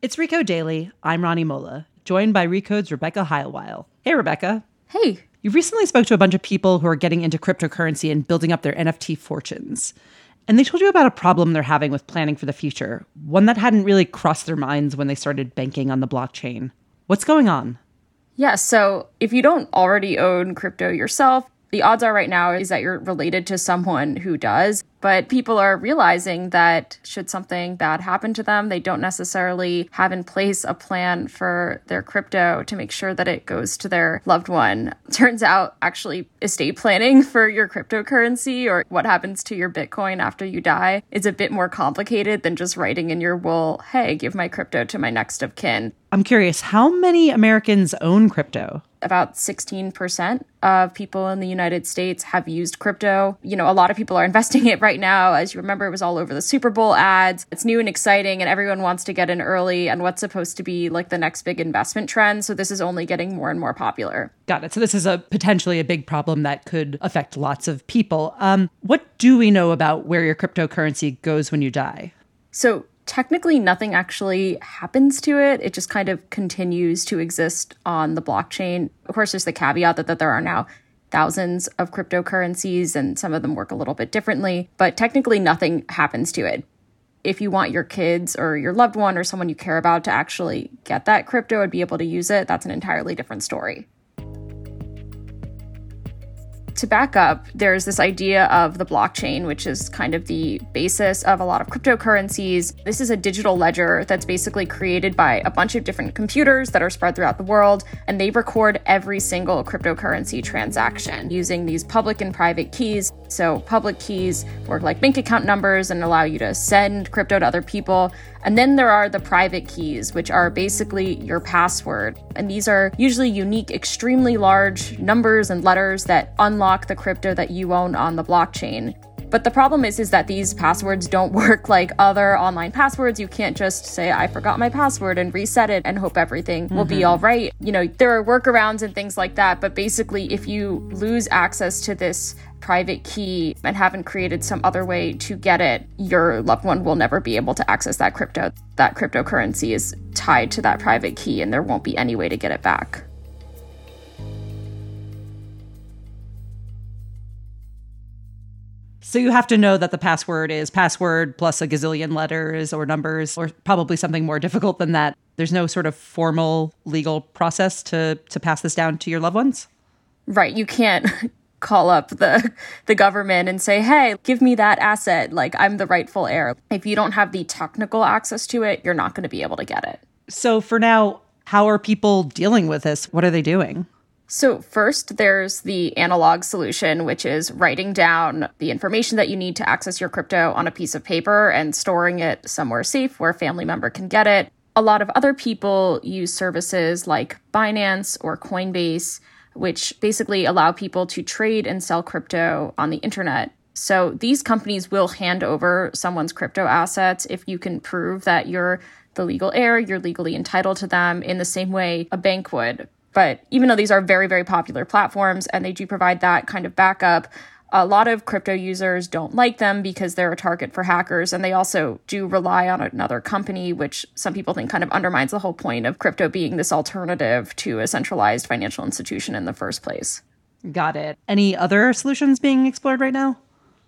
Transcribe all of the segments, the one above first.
It's Recode Daily. I'm Rani Molla, joined by Recode's Rebecca Heilweil. Hey, Rebecca. Hey. You recently spoke to a bunch of people who are getting into cryptocurrency and building up their NFT fortunes. And they told you about a problem they're having with planning for the future, one that hadn't really crossed their minds when they started banking on the blockchain. What's going on? Yeah, so if you don't already own crypto yourself, the odds are right now is that you're related to someone who does. But people are realizing that should something bad happen to them, they don't necessarily have in place a plan for their crypto to make sure that it goes to their loved one. Turns out, actually, estate planning for your cryptocurrency or what happens to your Bitcoin after you die is a bit more complicated than just writing in your will, hey, give my crypto to my next of kin. I'm curious, how many Americans own crypto? About 16% of people in the United States have used crypto. You know, a lot of people are investing it right now. As you remember, it was all over the Super Bowl ads. It's new and exciting, and everyone wants to get in early and what's supposed to be like the next big investment trend. So this is only getting more and more popular. Got it. So this is a potentially a big problem that could affect lots of people. Um, what do we know about where your cryptocurrency goes when you die? So technically nothing actually happens to it. It just kind of continues to exist on the blockchain. Of course, there's the caveat that, that there are now thousands of cryptocurrencies and some of them work a little bit differently, but technically nothing happens to it. If you want your kids or your loved one or someone you care about to actually get that crypto and be able to use it, that's an entirely different story to back up, there's this idea of the blockchain, which is kind of the basis of a lot of cryptocurrencies. This is a digital ledger that's basically created by a bunch of different computers that are spread throughout the world, and they record every single cryptocurrency transaction using these public and private keys. So, public keys work like bank account numbers and allow you to send crypto to other people. And then there are the private keys, which are basically your password. And these are usually unique, extremely large numbers and letters that unlock the crypto that you own on the blockchain. But the problem is is that these passwords don't work like other online passwords. You can't just say I forgot my password and reset it and hope everything mm-hmm. will be mm-hmm. all right. You know, there are workarounds and things like that, but basically if you lose access to this private key and haven't created some other way to get it, your loved one will never be able to access that crypto. That cryptocurrency is tied to that private key and there won't be any way to get it back. So you have to know that the password is password plus a gazillion letters or numbers or probably something more difficult than that. There's no sort of formal legal process to to pass this down to your loved ones? Right, you can't call up the the government and say, "Hey, give me that asset. Like I'm the rightful heir." If you don't have the technical access to it, you're not going to be able to get it. So for now, how are people dealing with this? What are they doing? So, first, there's the analog solution, which is writing down the information that you need to access your crypto on a piece of paper and storing it somewhere safe where a family member can get it. A lot of other people use services like Binance or Coinbase, which basically allow people to trade and sell crypto on the internet. So, these companies will hand over someone's crypto assets if you can prove that you're the legal heir, you're legally entitled to them in the same way a bank would. But even though these are very, very popular platforms and they do provide that kind of backup, a lot of crypto users don't like them because they're a target for hackers and they also do rely on another company which some people think kind of undermines the whole point of crypto being this alternative to a centralized financial institution in the first place. Got it. Any other solutions being explored right now?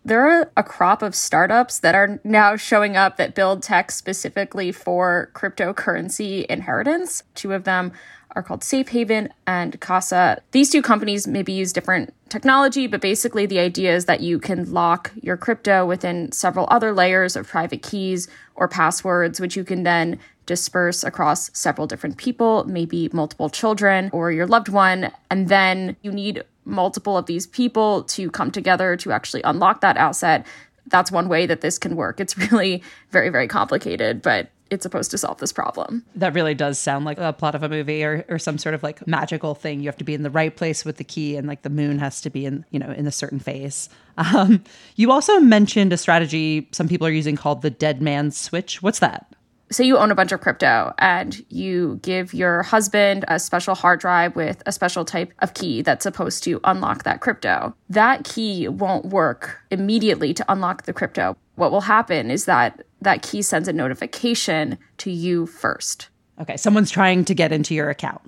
There are a crop of startups that are now showing up that build tech specifically for cryptocurrency inheritance. Two of them are called Safe Haven and Casa. These two companies maybe use different technology, but basically the idea is that you can lock your crypto within several other layers of private keys or passwords, which you can then disperse across several different people, maybe multiple children or your loved one. And then you need multiple of these people to come together to actually unlock that asset. That's one way that this can work. It's really very, very complicated, but it's supposed to solve this problem. That really does sound like a plot of a movie or, or some sort of like magical thing. You have to be in the right place with the key and like the moon has to be in, you know, in a certain phase. Um, you also mentioned a strategy some people are using called the dead man's switch. What's that? say you own a bunch of crypto and you give your husband a special hard drive with a special type of key that's supposed to unlock that crypto. That key won't work immediately to unlock the crypto what will happen is that that key sends a notification to you first. Okay, someone's trying to get into your account.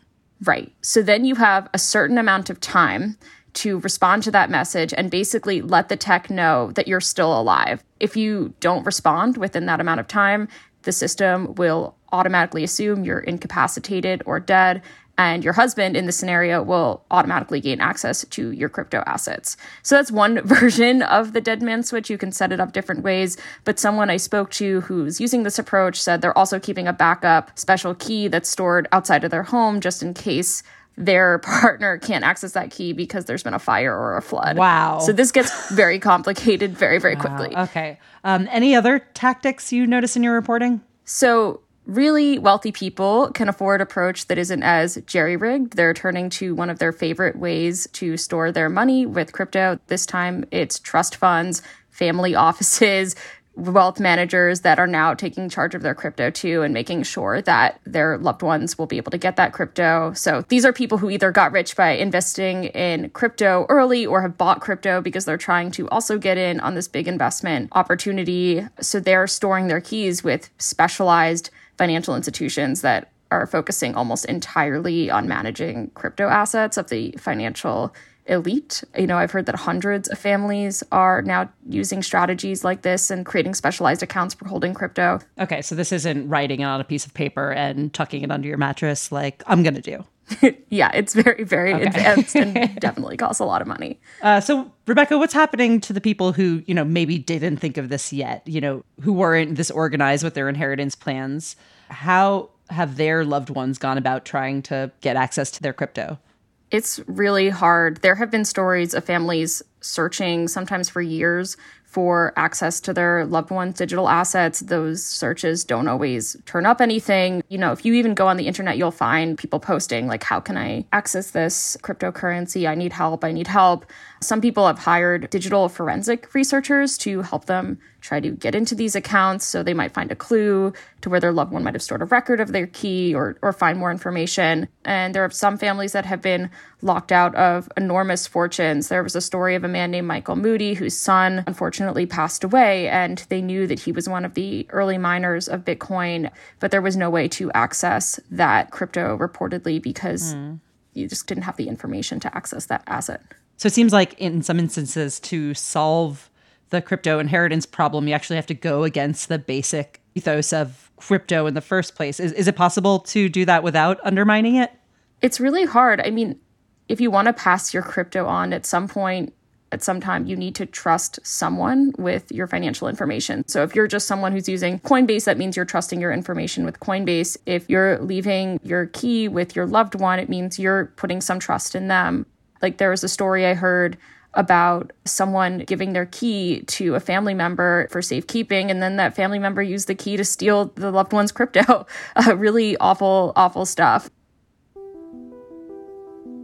Right. So then you have a certain amount of time to respond to that message and basically let the tech know that you're still alive. If you don't respond within that amount of time, the system will automatically assume you're incapacitated or dead and your husband in the scenario will automatically gain access to your crypto assets. So that's one version of the dead man switch. You can set it up different ways, but someone I spoke to who's using this approach said they're also keeping a backup special key that's stored outside of their home just in case their partner can't access that key because there's been a fire or a flood. Wow. So this gets very complicated very, very wow. quickly. Okay. Um, any other tactics you notice in your reporting? So really wealthy people can afford approach that isn't as jerry rigged. They're turning to one of their favorite ways to store their money with crypto. This time it's trust funds, family offices, wealth managers that are now taking charge of their crypto too and making sure that their loved ones will be able to get that crypto. So these are people who either got rich by investing in crypto early or have bought crypto because they're trying to also get in on this big investment opportunity. So they're storing their keys with specialized financial institutions that are focusing almost entirely on managing crypto assets of the financial elite. You know, I've heard that hundreds of families are now using strategies like this and creating specialized accounts for holding crypto. Okay, so this isn't writing it on a piece of paper and tucking it under your mattress like I'm going to do. yeah, it's very, very okay. advanced and definitely costs a lot of money. Uh, so, Rebecca, what's happening to the people who, you know, maybe didn't think of this yet, you know, who weren't this organized with their inheritance plans? How have their loved ones gone about trying to get access to their crypto? It's really hard. There have been stories of families searching, sometimes for years, for access to their loved ones' digital assets. Those searches don't always turn up anything. You know, if you even go on the internet, you'll find people posting, like, how can I access this cryptocurrency? I need help. I need help. Some people have hired digital forensic researchers to help them try to get into these accounts. So they might find a clue to where their loved one might have stored a record of their key or, or find more information. And there are some families that have been locked out of enormous fortunes. There was a story of a man named Michael Moody whose son unfortunately passed away, and they knew that he was one of the early miners of Bitcoin, but there was no way to access that crypto reportedly because mm. you just didn't have the information to access that asset. So it seems like in some instances to solve the crypto inheritance problem, you actually have to go against the basic ethos of crypto in the first place. Is, is it possible to do that without undermining it? It's really hard. I mean, if you want to pass your crypto on at some point, at some time, you need to trust someone with your financial information. So if you're just someone who's using Coinbase, that means you're trusting your information with Coinbase. If you're leaving your key with your loved one, it means you're putting some trust in them. Like there was a story I heard about someone giving their key to a family member for safekeeping, and then that family member used the key to steal the loved one's crypto. Uh, really awful, awful stuff.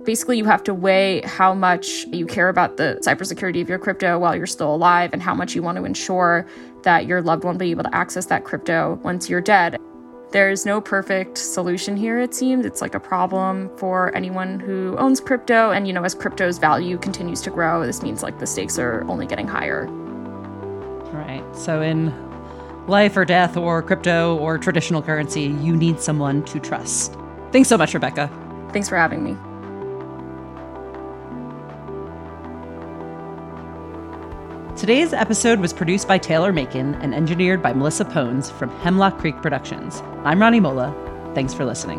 Basically, you have to weigh how much you care about the cybersecurity of your crypto while you're still alive and how much you want to ensure that your loved one will be able to access that crypto once you're dead. There's no perfect solution here, it seems. It's like a problem for anyone who owns crypto. And, you know, as crypto's value continues to grow, this means like the stakes are only getting higher. Right. So, in life or death or crypto or traditional currency, you need someone to trust. Thanks so much, Rebecca. Thanks for having me. Today's episode was produced by Taylor Macon and engineered by Melissa Pones from Hemlock Creek Productions. I'm Rani Molla. Thanks for listening.